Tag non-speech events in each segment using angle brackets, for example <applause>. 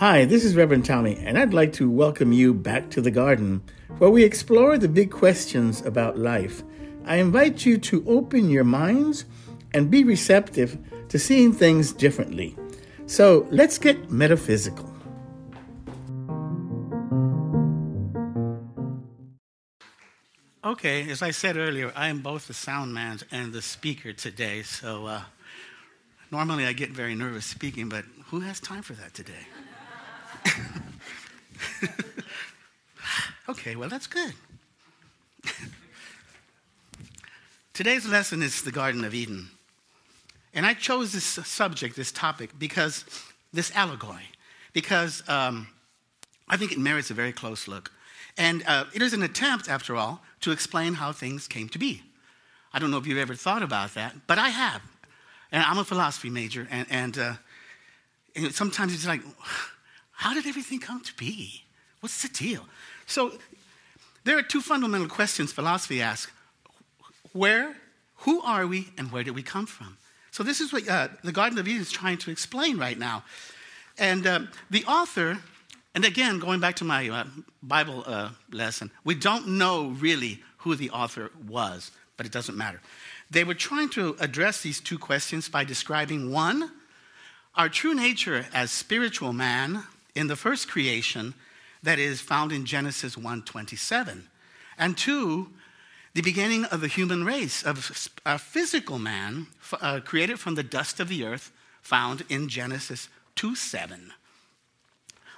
Hi, this is Reverend Tommy, and I'd like to welcome you back to the garden where we explore the big questions about life. I invite you to open your minds and be receptive to seeing things differently. So let's get metaphysical. Okay, as I said earlier, I am both the sound man and the speaker today. So uh, normally I get very nervous speaking, but who has time for that today? <laughs> okay, well, that's good. <laughs> Today's lesson is the Garden of Eden. And I chose this subject, this topic, because this allegory, because um, I think it merits a very close look. And uh, it is an attempt, after all, to explain how things came to be. I don't know if you've ever thought about that, but I have. And I'm a philosophy major, and, and, uh, and sometimes it's like, how did everything come to be? What's the deal? So there are two fundamental questions philosophy asks where, who are we, and where did we come from? So this is what uh, the Garden of Eden is trying to explain right now. And uh, the author, and again, going back to my uh, Bible uh, lesson, we don't know really who the author was, but it doesn't matter. They were trying to address these two questions by describing one, our true nature as spiritual man in the first creation that is found in Genesis 1:27. And two, the beginning of the human race, of a physical man uh, created from the dust of the earth, found in Genesis 2 7.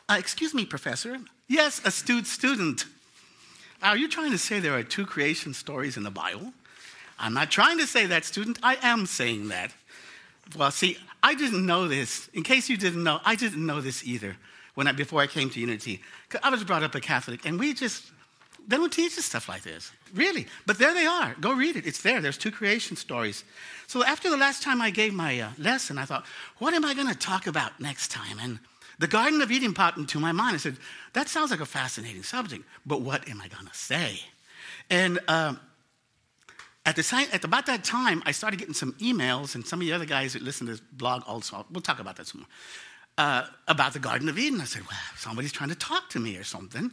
Uh, excuse me, professor. Yes, astute student. Are you trying to say there are two creation stories in the Bible? I'm not trying to say that, student. I am saying that. Well, see, I didn't know this. In case you didn't know, I didn't know this either when I, before I came to Unity. I was brought up a Catholic, and we just, they don't teach us stuff like this. Really. But there they are. Go read it. It's there. There's two creation stories. So after the last time I gave my uh, lesson, I thought, what am I going to talk about next time? And the Garden of Eden popped into my mind. I said, that sounds like a fascinating subject, but what am I going to say? And um, at, the time, at about that time, I started getting some emails, and some of the other guys that listen to this blog also, we'll talk about that some more uh, about the Garden of Eden. I said, well, somebody's trying to talk to me or something.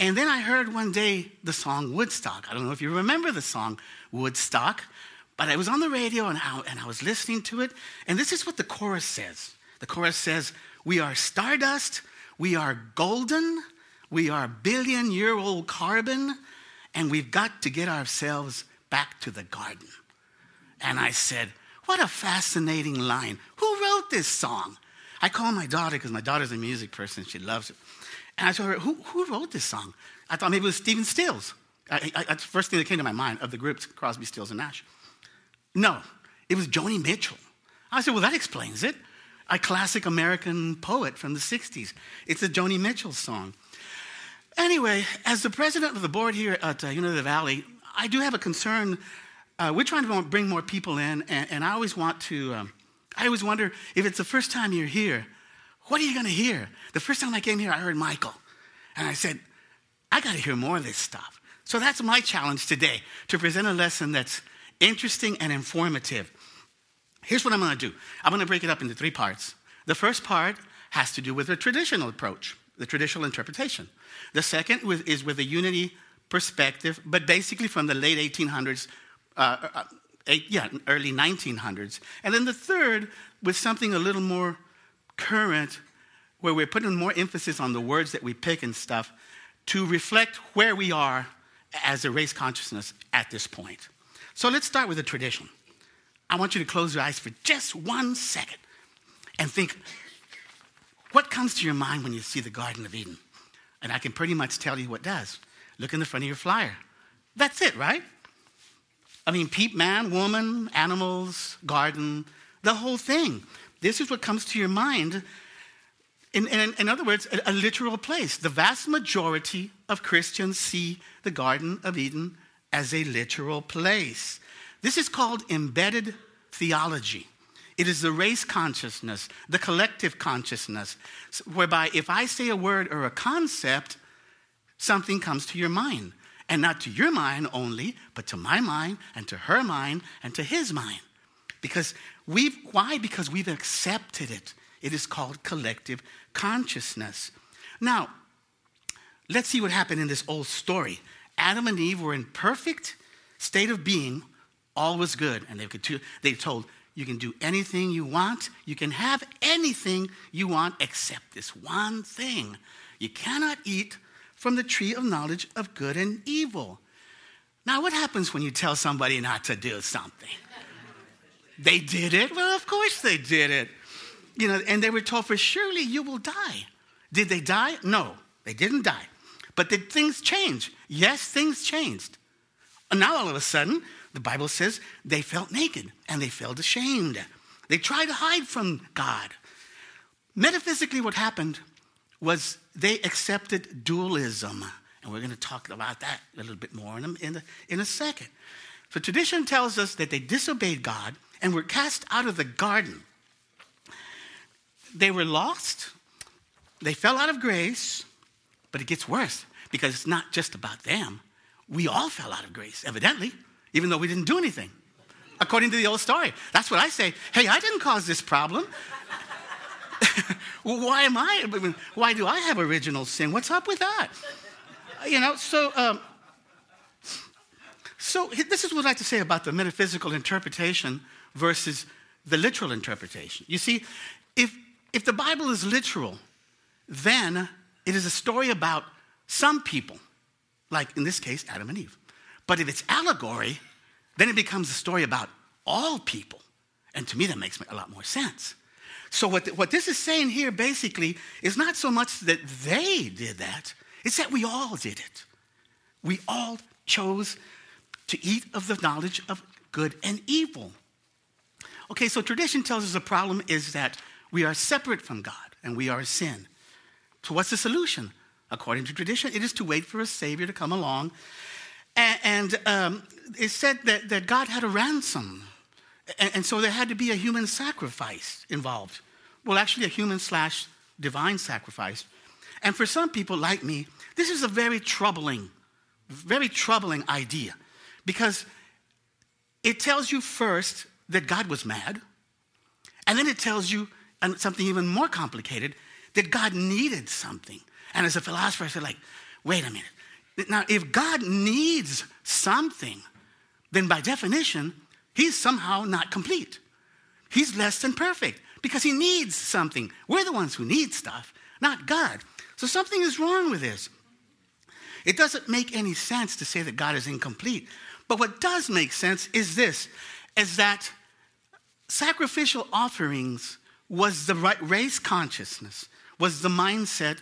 And then I heard one day the song Woodstock. I don't know if you remember the song Woodstock, but I was on the radio and I, and I was listening to it. And this is what the chorus says the chorus says, We are stardust, we are golden, we are billion year old carbon, and we've got to get ourselves back to the garden. And I said, What a fascinating line. Who wrote this song? I called my daughter because my daughter's a music person. She loves it. And I told her, who, who wrote this song? I thought maybe it was Stephen Stills. I, I, the first thing that came to my mind of the groups, Crosby, Stills, and Nash. No, it was Joni Mitchell. I said, well, that explains it. A classic American poet from the 60s. It's a Joni Mitchell song. Anyway, as the president of the board here at uh, Unity Valley, I do have a concern. Uh, we're trying to bring more people in, and, and I always want to um, I always wonder if it's the first time you're here, what are you going to hear? The first time I came here, I heard Michael. And I said, I got to hear more of this stuff. So that's my challenge today to present a lesson that's interesting and informative. Here's what I'm going to do I'm going to break it up into three parts. The first part has to do with the traditional approach, the traditional interpretation. The second is with a unity perspective, but basically from the late 1800s, uh, uh eight, yeah, early 1900s. And then the third was something a little more current, where we're putting more emphasis on the words that we pick and stuff to reflect where we are as a race consciousness at this point. So let's start with the tradition. I want you to close your eyes for just one second and think what comes to your mind when you see the Garden of Eden? And I can pretty much tell you what does. Look in the front of your flyer. That's it, right? I mean, peep, man, woman, animals, garden, the whole thing. This is what comes to your mind. In, in, in other words, a, a literal place. The vast majority of Christians see the Garden of Eden as a literal place. This is called embedded theology. It is the race consciousness, the collective consciousness, whereby if I say a word or a concept, something comes to your mind. And not to your mind only, but to my mind and to her mind and to his mind. Because we've, why? Because we've accepted it It is called collective consciousness. Now, let's see what happened in this old story. Adam and Eve were in perfect state of being, all was good. And they, could, they told, you can do anything you want, you can have anything you want except this one thing. You cannot eat from the tree of knowledge of good and evil. Now, what happens when you tell somebody not to do something? they did it? Well, of course they did it. You know, and they were told, for surely you will die. Did they die? No, they didn't die. But did things change? Yes, things changed. And now all of a sudden, the Bible says they felt naked and they felt ashamed. They tried to hide from God. Metaphysically, what happened was they accepted dualism. And we're going to talk about that a little bit more in a, in a, in a second. So, tradition tells us that they disobeyed God and were cast out of the garden. They were lost, they fell out of grace, but it gets worse because it's not just about them. We all fell out of grace, evidently even though we didn't do anything, according to the old story. That's what I say. Hey, I didn't cause this problem. <laughs> why am I? Why do I have original sin? What's up with that? You know, so. Um, so this is what I'd like to say about the metaphysical interpretation versus the literal interpretation. You see, if, if the Bible is literal, then it is a story about some people, like in this case, Adam and Eve. But if it's allegory, then it becomes a story about all people. And to me, that makes a lot more sense. So, what, what this is saying here basically is not so much that they did that, it's that we all did it. We all chose to eat of the knowledge of good and evil. Okay, so tradition tells us the problem is that we are separate from God and we are sin. So, what's the solution? According to tradition, it is to wait for a Savior to come along and, and um, it said that, that God had a ransom. And, and so there had to be a human sacrifice involved. Well, actually, a human slash divine sacrifice. And for some people like me, this is a very troubling, very troubling idea because it tells you first that God was mad, and then it tells you something even more complicated that God needed something. And as a philosopher, I said, like, wait a minute. Now, if God needs something, then by definition, he's somehow not complete. He's less than perfect because he needs something. We're the ones who need stuff, not God. So something is wrong with this. It doesn't make any sense to say that God is incomplete. But what does make sense is this is that sacrificial offerings was the right race consciousness, was the mindset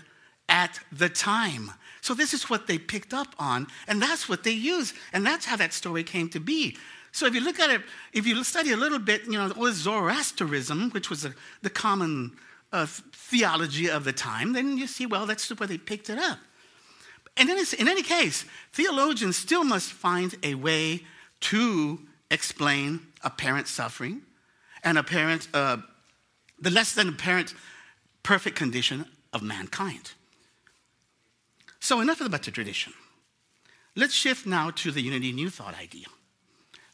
at the time. So this is what they picked up on, and that's what they used, and that's how that story came to be. So if you look at it, if you study a little bit, you know, all was Zoroastrianism, which was a, the common uh, theology of the time, then you see, well, that's where they picked it up. And then in any case, theologians still must find a way to explain apparent suffering and apparent, uh, the less than apparent perfect condition of mankind. So, enough about the tradition. Let's shift now to the Unity New Thought idea.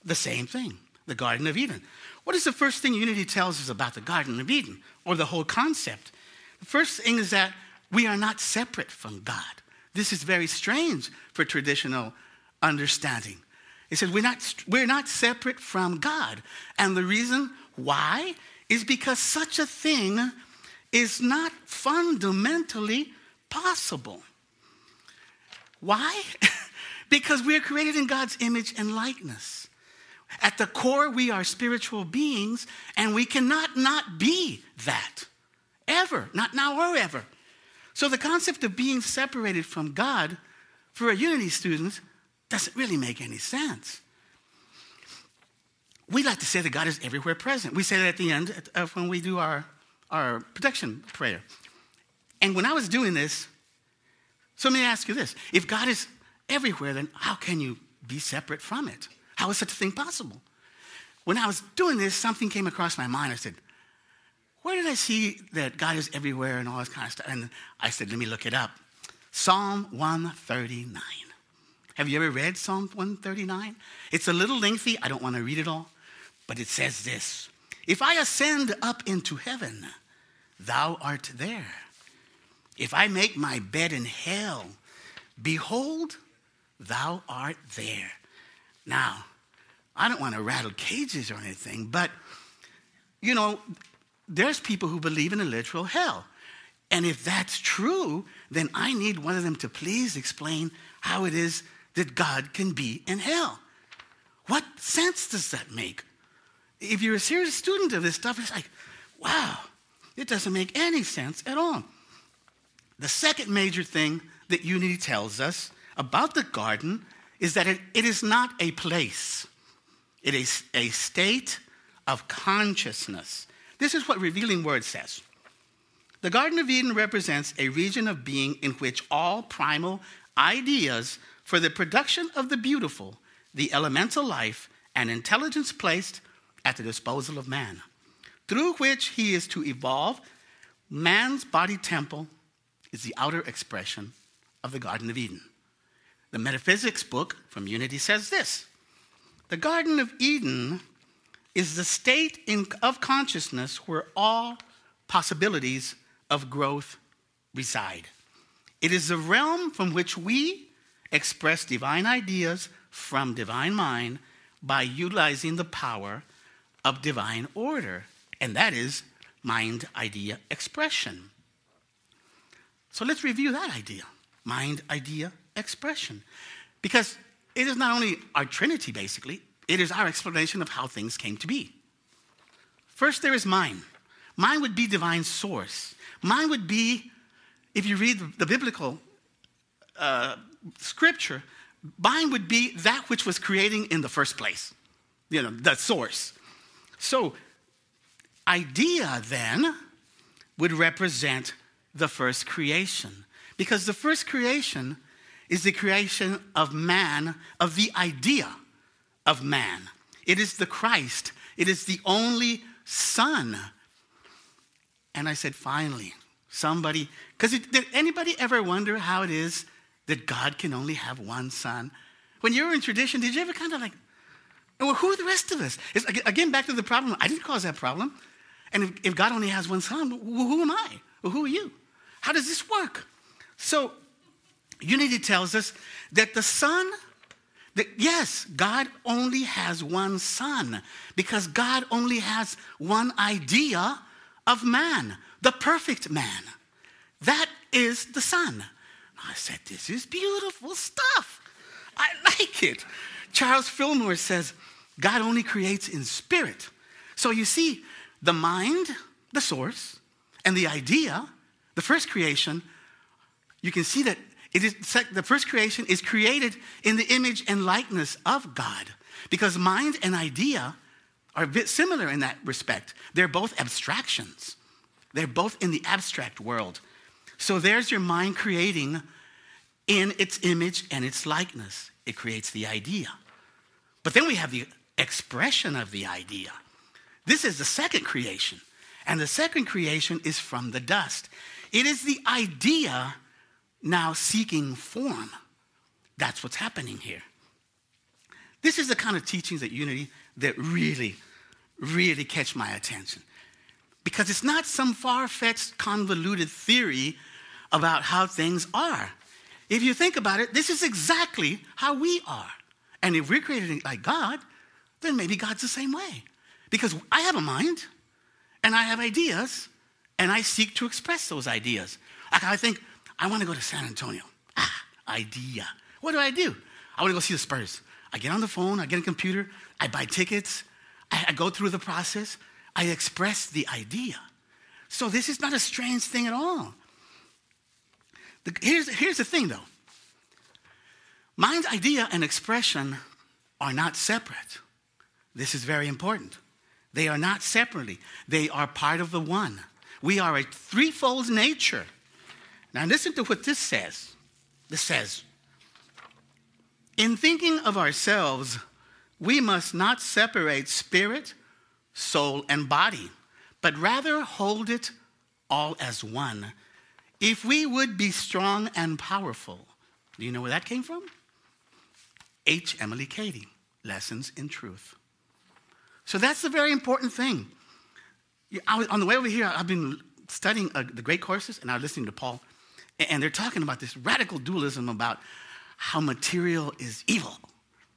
The same thing, the Garden of Eden. What is the first thing Unity tells us about the Garden of Eden or the whole concept? The first thing is that we are not separate from God. This is very strange for traditional understanding. It says we're not, we're not separate from God. And the reason why is because such a thing is not fundamentally possible. Why? <laughs> because we are created in God's image and likeness. At the core, we are spiritual beings, and we cannot not be that. Ever. Not now or ever. So the concept of being separated from God for a unity student doesn't really make any sense. We like to say that God is everywhere present. We say that at the end of when we do our, our protection prayer. And when I was doing this, so let me ask you this if God is everywhere, then how can you be separate from it? How is such a thing possible? When I was doing this, something came across my mind. I said, Where did I see that God is everywhere and all this kind of stuff? And I said, Let me look it up. Psalm 139. Have you ever read Psalm 139? It's a little lengthy. I don't want to read it all, but it says this If I ascend up into heaven, thou art there. If I make my bed in hell, behold, thou art there. Now, I don't want to rattle cages or anything, but you know, there's people who believe in a literal hell. And if that's true, then I need one of them to please explain how it is that God can be in hell. What sense does that make? If you're a serious student of this stuff, it's like, wow, it doesn't make any sense at all. The second major thing that Unity tells us about the garden is that it, it is not a place, it is a state of consciousness. This is what Revealing Word says. The Garden of Eden represents a region of being in which all primal ideas for the production of the beautiful, the elemental life, and intelligence placed at the disposal of man, through which he is to evolve man's body temple is the outer expression of the Garden of Eden. The metaphysics book from Unity says this The Garden of Eden is the state in, of consciousness where all possibilities of growth reside. It is the realm from which we express divine ideas from divine mind by utilizing the power of divine order, and that is mind idea expression. So let's review that idea mind idea expression. Because it is not only our Trinity, basically, it is our explanation of how things came to be. First, there is mind. Mind would be divine source. Mind would be, if you read the biblical uh, scripture, mind would be that which was creating in the first place, you know, the source. So, idea then would represent the first creation. Because the first creation is the creation of man, of the idea of man. It is the Christ, it is the only Son. And I said, finally, somebody, because did anybody ever wonder how it is that God can only have one Son? When you were in tradition, did you ever kind of like, well, who are the rest of us? It's, again, back to the problem. I didn't cause that problem. And if, if God only has one son, who am I? Who are you? How does this work? So, Unity tells us that the Son, that yes, God only has one Son because God only has one idea of man, the perfect man. That is the Son. I said, This is beautiful stuff. I like it. Charles Fillmore says, God only creates in spirit. So you see, the mind, the source, and the idea, the first creation, you can see that it is, the first creation is created in the image and likeness of God. Because mind and idea are a bit similar in that respect. They're both abstractions, they're both in the abstract world. So there's your mind creating in its image and its likeness. It creates the idea. But then we have the expression of the idea. This is the second creation. And the second creation is from the dust. It is the idea now seeking form. That's what's happening here. This is the kind of teachings at Unity that really, really catch my attention. Because it's not some far fetched, convoluted theory about how things are. If you think about it, this is exactly how we are. And if we're created like God, then maybe God's the same way. Because I have a mind and I have ideas and I seek to express those ideas. I think, I want to go to San Antonio. Ah, idea. What do I do? I want to go see the Spurs. I get on the phone, I get a computer, I buy tickets, I, I go through the process, I express the idea. So this is not a strange thing at all. The, here's, here's the thing though mind, idea, and expression are not separate. This is very important. They are not separately, they are part of the one. We are a threefold nature. Now, listen to what this says. This says, In thinking of ourselves, we must not separate spirit, soul, and body, but rather hold it all as one. If we would be strong and powerful, do you know where that came from? H. Emily Cady, Lessons in Truth. So that's the very important thing. Was, on the way over here, I've been studying uh, the great courses and I was listening to Paul, and they're talking about this radical dualism about how material is evil.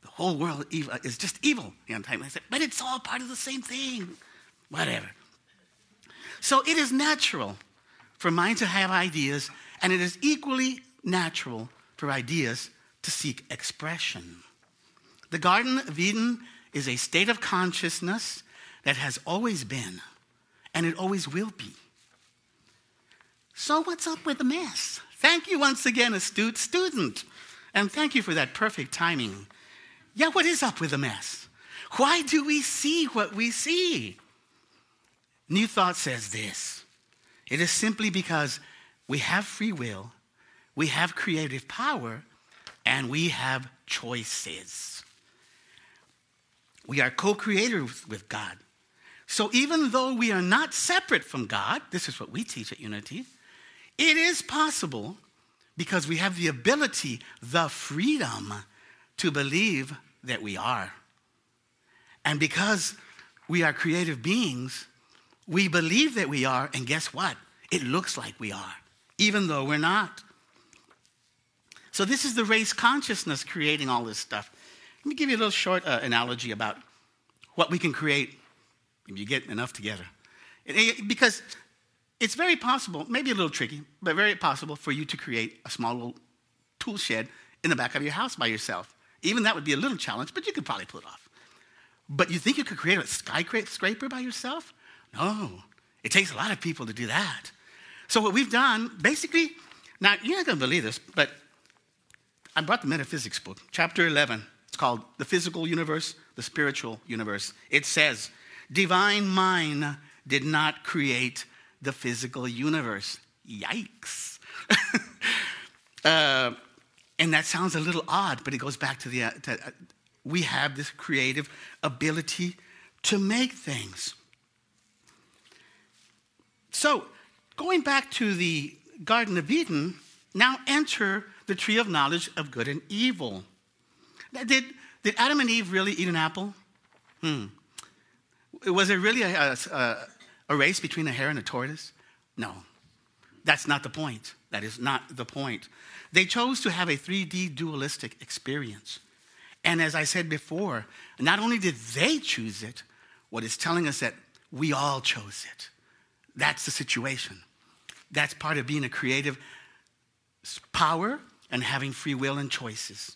The whole world uh, is just evil. You know, I said, but it's all part of the same thing. Whatever. So it is natural for mind to have ideas, and it is equally natural for ideas to seek expression. The Garden of Eden is a state of consciousness that has always been, and it always will be. So, what's up with the mess? Thank you once again, astute student. And thank you for that perfect timing. Yeah, what is up with the mess? Why do we see what we see? New Thought says this it is simply because we have free will, we have creative power, and we have choices. We are co creators with God. So even though we are not separate from God, this is what we teach at Unity, it is possible because we have the ability, the freedom to believe that we are. And because we are creative beings, we believe that we are, and guess what? It looks like we are, even though we're not. So, this is the race consciousness creating all this stuff. Let me give you a little short uh, analogy about what we can create if you get enough together. Because it's very possible, maybe a little tricky, but very possible for you to create a small little tool shed in the back of your house by yourself. Even that would be a little challenge, but you could probably pull it off. But you think you could create a skyscraper by yourself? No, it takes a lot of people to do that. So, what we've done, basically, now you're not going to believe this, but I brought the metaphysics book, chapter 11. It's called The Physical Universe, the Spiritual Universe. It says, Divine mind did not create the physical universe. Yikes. <laughs> uh, and that sounds a little odd, but it goes back to the, uh, to, uh, we have this creative ability to make things. So, going back to the Garden of Eden, now enter the tree of knowledge of good and evil. Did, did Adam and Eve really eat an apple? Hmm. Was it really a, a, a race between a hare and a tortoise? No. That's not the point. That is not the point. They chose to have a 3D dualistic experience. And as I said before, not only did they choose it, what is telling us that we all chose it. That's the situation. That's part of being a creative power and having free will and choices.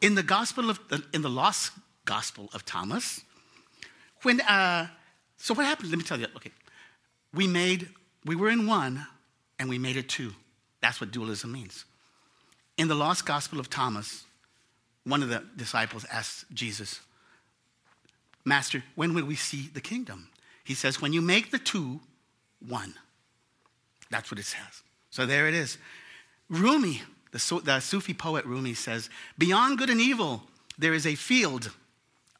In the gospel of in the lost gospel of Thomas, when uh, so what happened? Let me tell you. Okay, we made we were in one, and we made it two. That's what dualism means. In the lost gospel of Thomas, one of the disciples asked Jesus, Master, when will we see the kingdom? He says, When you make the two one. That's what it says. So there it is. Rumi, the, the Sufi poet Rumi says, Beyond good and evil, there is a field.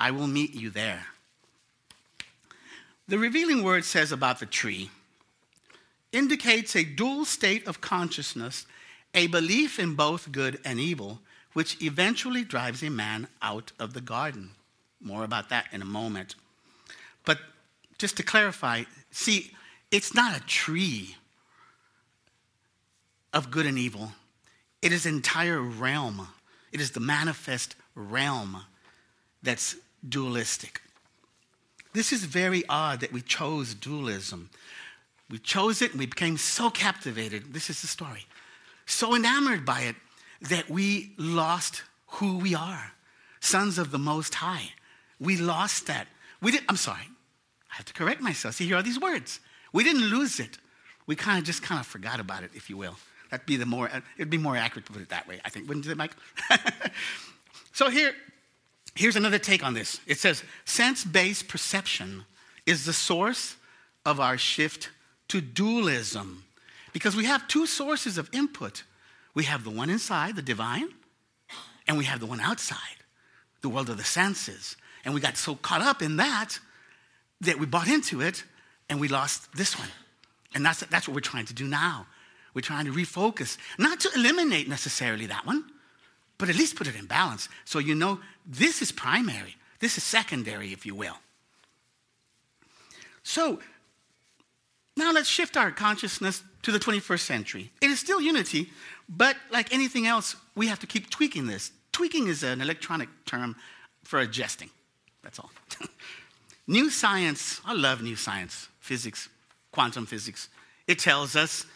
I will meet you there. The revealing word says about the tree indicates a dual state of consciousness, a belief in both good and evil, which eventually drives a man out of the garden. More about that in a moment. But just to clarify, see, it's not a tree of good and evil, it is entire realm. It is the manifest realm that's dualistic. This is very odd that we chose dualism. We chose it and we became so captivated. This is the story. So enamored by it that we lost who we are sons of the Most High. We lost that. We did, I'm sorry, I have to correct myself. See, here are these words. We didn't lose it. We kind of just kind of forgot about it, if you will. That'd be the more, it'd be more accurate to put it that way, I think. Wouldn't it, Mike? <laughs> so here, here's another take on this. It says, sense-based perception is the source of our shift to dualism. Because we have two sources of input. We have the one inside, the divine, and we have the one outside, the world of the senses. And we got so caught up in that that we bought into it and we lost this one. And that's, that's what we're trying to do now. We're trying to refocus, not to eliminate necessarily that one, but at least put it in balance. So you know this is primary, this is secondary, if you will. So now let's shift our consciousness to the 21st century. It is still unity, but like anything else, we have to keep tweaking this. Tweaking is an electronic term for adjusting. That's all. <laughs> new science, I love new science, physics, quantum physics. It tells us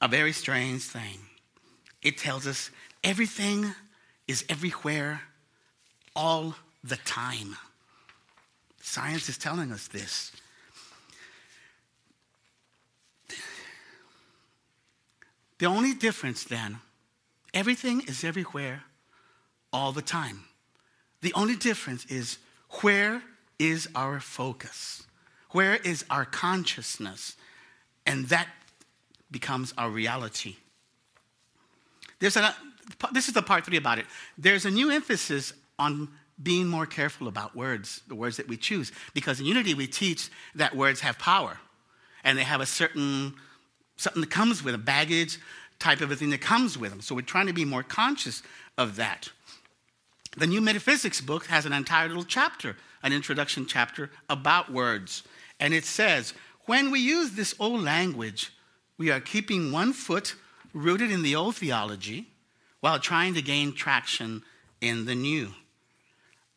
a very strange thing. It tells us everything is everywhere all the time. Science is telling us this. The only difference then, everything is everywhere all the time. The only difference is where is our focus? Where is our consciousness? And that becomes our reality. There's a, this is the part three about it. There's a new emphasis on being more careful about words, the words that we choose. Because in unity, we teach that words have power and they have a certain, something that comes with a baggage type of a thing that comes with them. So we're trying to be more conscious of that. The New Metaphysics book has an entire little chapter, an introduction chapter about words. And it says, when we use this old language, we are keeping one foot rooted in the old theology while trying to gain traction in the new.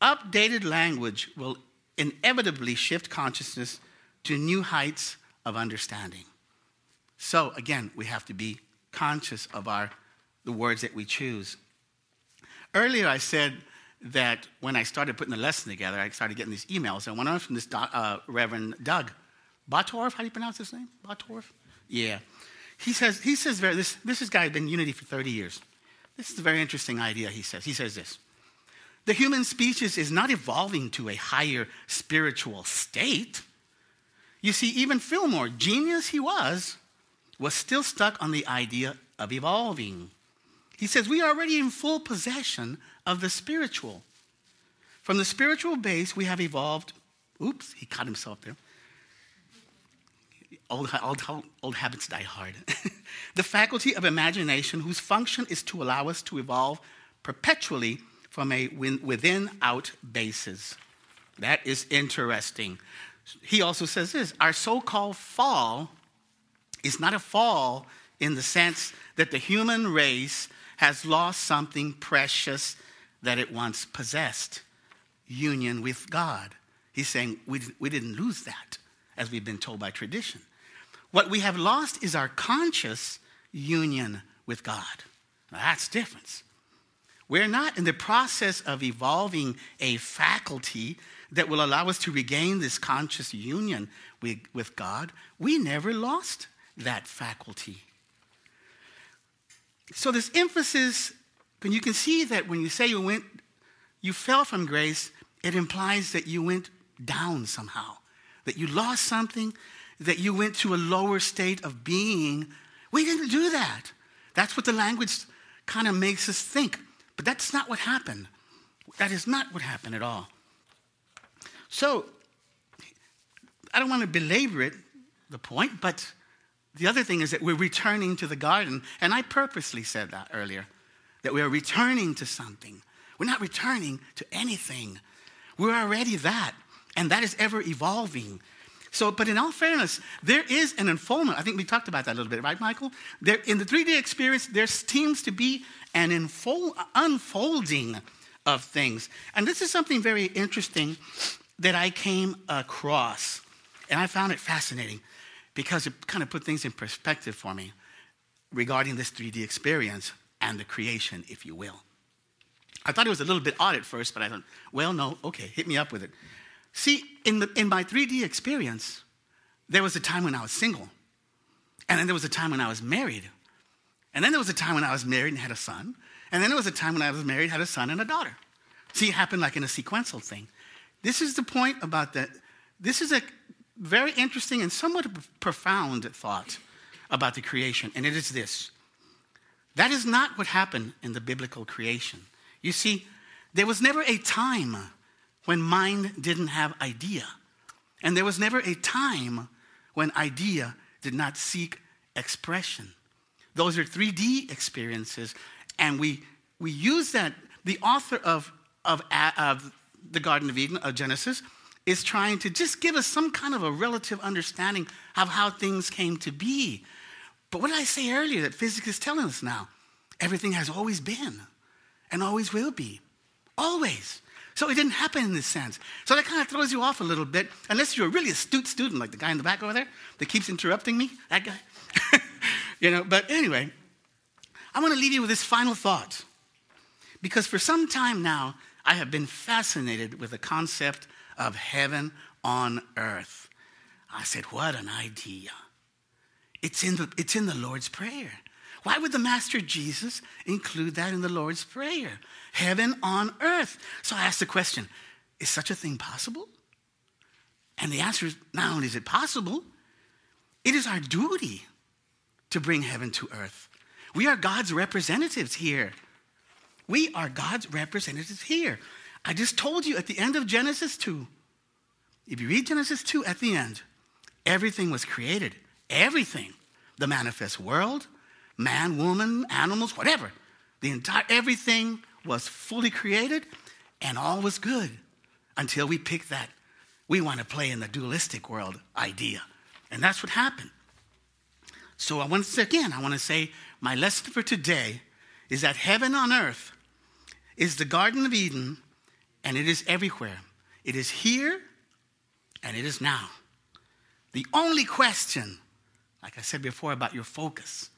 Updated language will inevitably shift consciousness to new heights of understanding. So, again, we have to be conscious of our, the words that we choose. Earlier, I said that when I started putting the lesson together, I started getting these emails. And one of them from this uh, Reverend Doug Bottorff. How do you pronounce his name? Bottorff? Yeah. He says, he says very, this, this guy has been in unity for 30 years. This is a very interesting idea, he says. He says this The human species is not evolving to a higher spiritual state. You see, even Fillmore, genius he was, was still stuck on the idea of evolving. He says, We are already in full possession of the spiritual. From the spiritual base, we have evolved. Oops, he caught himself there old, old, old habits die hard. <laughs> the faculty of imagination, whose function is to allow us to evolve perpetually from a within out basis. That is interesting. He also says this our so called fall is not a fall in the sense that the human race has lost something precious that it once possessed union with God. He's saying we, we didn't lose that, as we've been told by tradition. What we have lost is our conscious union with God. Now, that's difference. We're not in the process of evolving a faculty that will allow us to regain this conscious union with, with God. We never lost that faculty. So, this emphasis, when you can see that when you say you went, you fell from grace, it implies that you went down somehow, that you lost something, that you went to a lower state of being. We didn't do that. That's what the language kind of makes us think. But that's not what happened. That is not what happened at all. So, I don't want to belabor it, the point, but the other thing is that we're returning to the garden. And I purposely said that earlier that we are returning to something. We're not returning to anything. We're already that. And that is ever evolving. So, but in all fairness, there is an unfoldment. I think we talked about that a little bit, right, Michael? There, in the 3D experience, there seems to be an unfold, unfolding of things. And this is something very interesting that I came across. And I found it fascinating because it kind of put things in perspective for me regarding this 3D experience and the creation, if you will. I thought it was a little bit odd at first, but I thought, well, no, okay, hit me up with it. See, in, the, in my 3D experience, there was a time when I was single. And then there was a time when I was married. And then there was a time when I was married and had a son. And then there was a time when I was married, had a son and a daughter. See, it happened like in a sequential thing. This is the point about that. This is a very interesting and somewhat profound thought about the creation, and it is this. That is not what happened in the biblical creation. You see, there was never a time when mind didn't have idea. And there was never a time when idea did not seek expression. Those are 3D experiences, and we, we use that. The author of, of, of the Garden of Eden, of Genesis, is trying to just give us some kind of a relative understanding of how things came to be. But what did I say earlier that physics is telling us now? Everything has always been and always will be. Always. So it didn't happen in this sense. So that kind of throws you off a little bit, unless you're a really astute student, like the guy in the back over there that keeps interrupting me, that guy. <laughs> you know, but anyway, I want to leave you with this final thought. Because for some time now, I have been fascinated with the concept of heaven on earth. I said, what an idea. It's in the, it's in the Lord's Prayer. Why would the Master Jesus include that in the Lord's Prayer? Heaven on earth. So I asked the question is such a thing possible? And the answer is not only is it possible, it is our duty to bring heaven to earth. We are God's representatives here. We are God's representatives here. I just told you at the end of Genesis 2, if you read Genesis 2 at the end, everything was created. Everything. The manifest world, man, woman, animals, whatever. The entire everything was fully created and all was good until we picked that we want to play in the dualistic world idea. And that's what happened. So I want to again, I want to say my lesson for today is that heaven on earth is the Garden of Eden and it is everywhere. It is here and it is now. The only question, like I said before about your focus,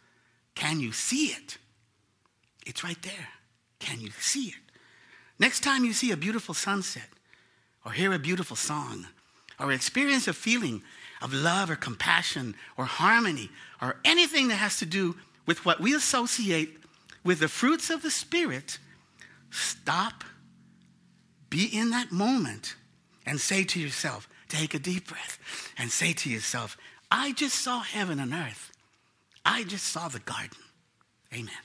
can you see it? It's right there. Can you see it? Next time you see a beautiful sunset, or hear a beautiful song, or experience a feeling of love or compassion or harmony, or anything that has to do with what we associate with the fruits of the Spirit, stop, be in that moment, and say to yourself, take a deep breath, and say to yourself, I just saw heaven and earth. I just saw the garden. Amen.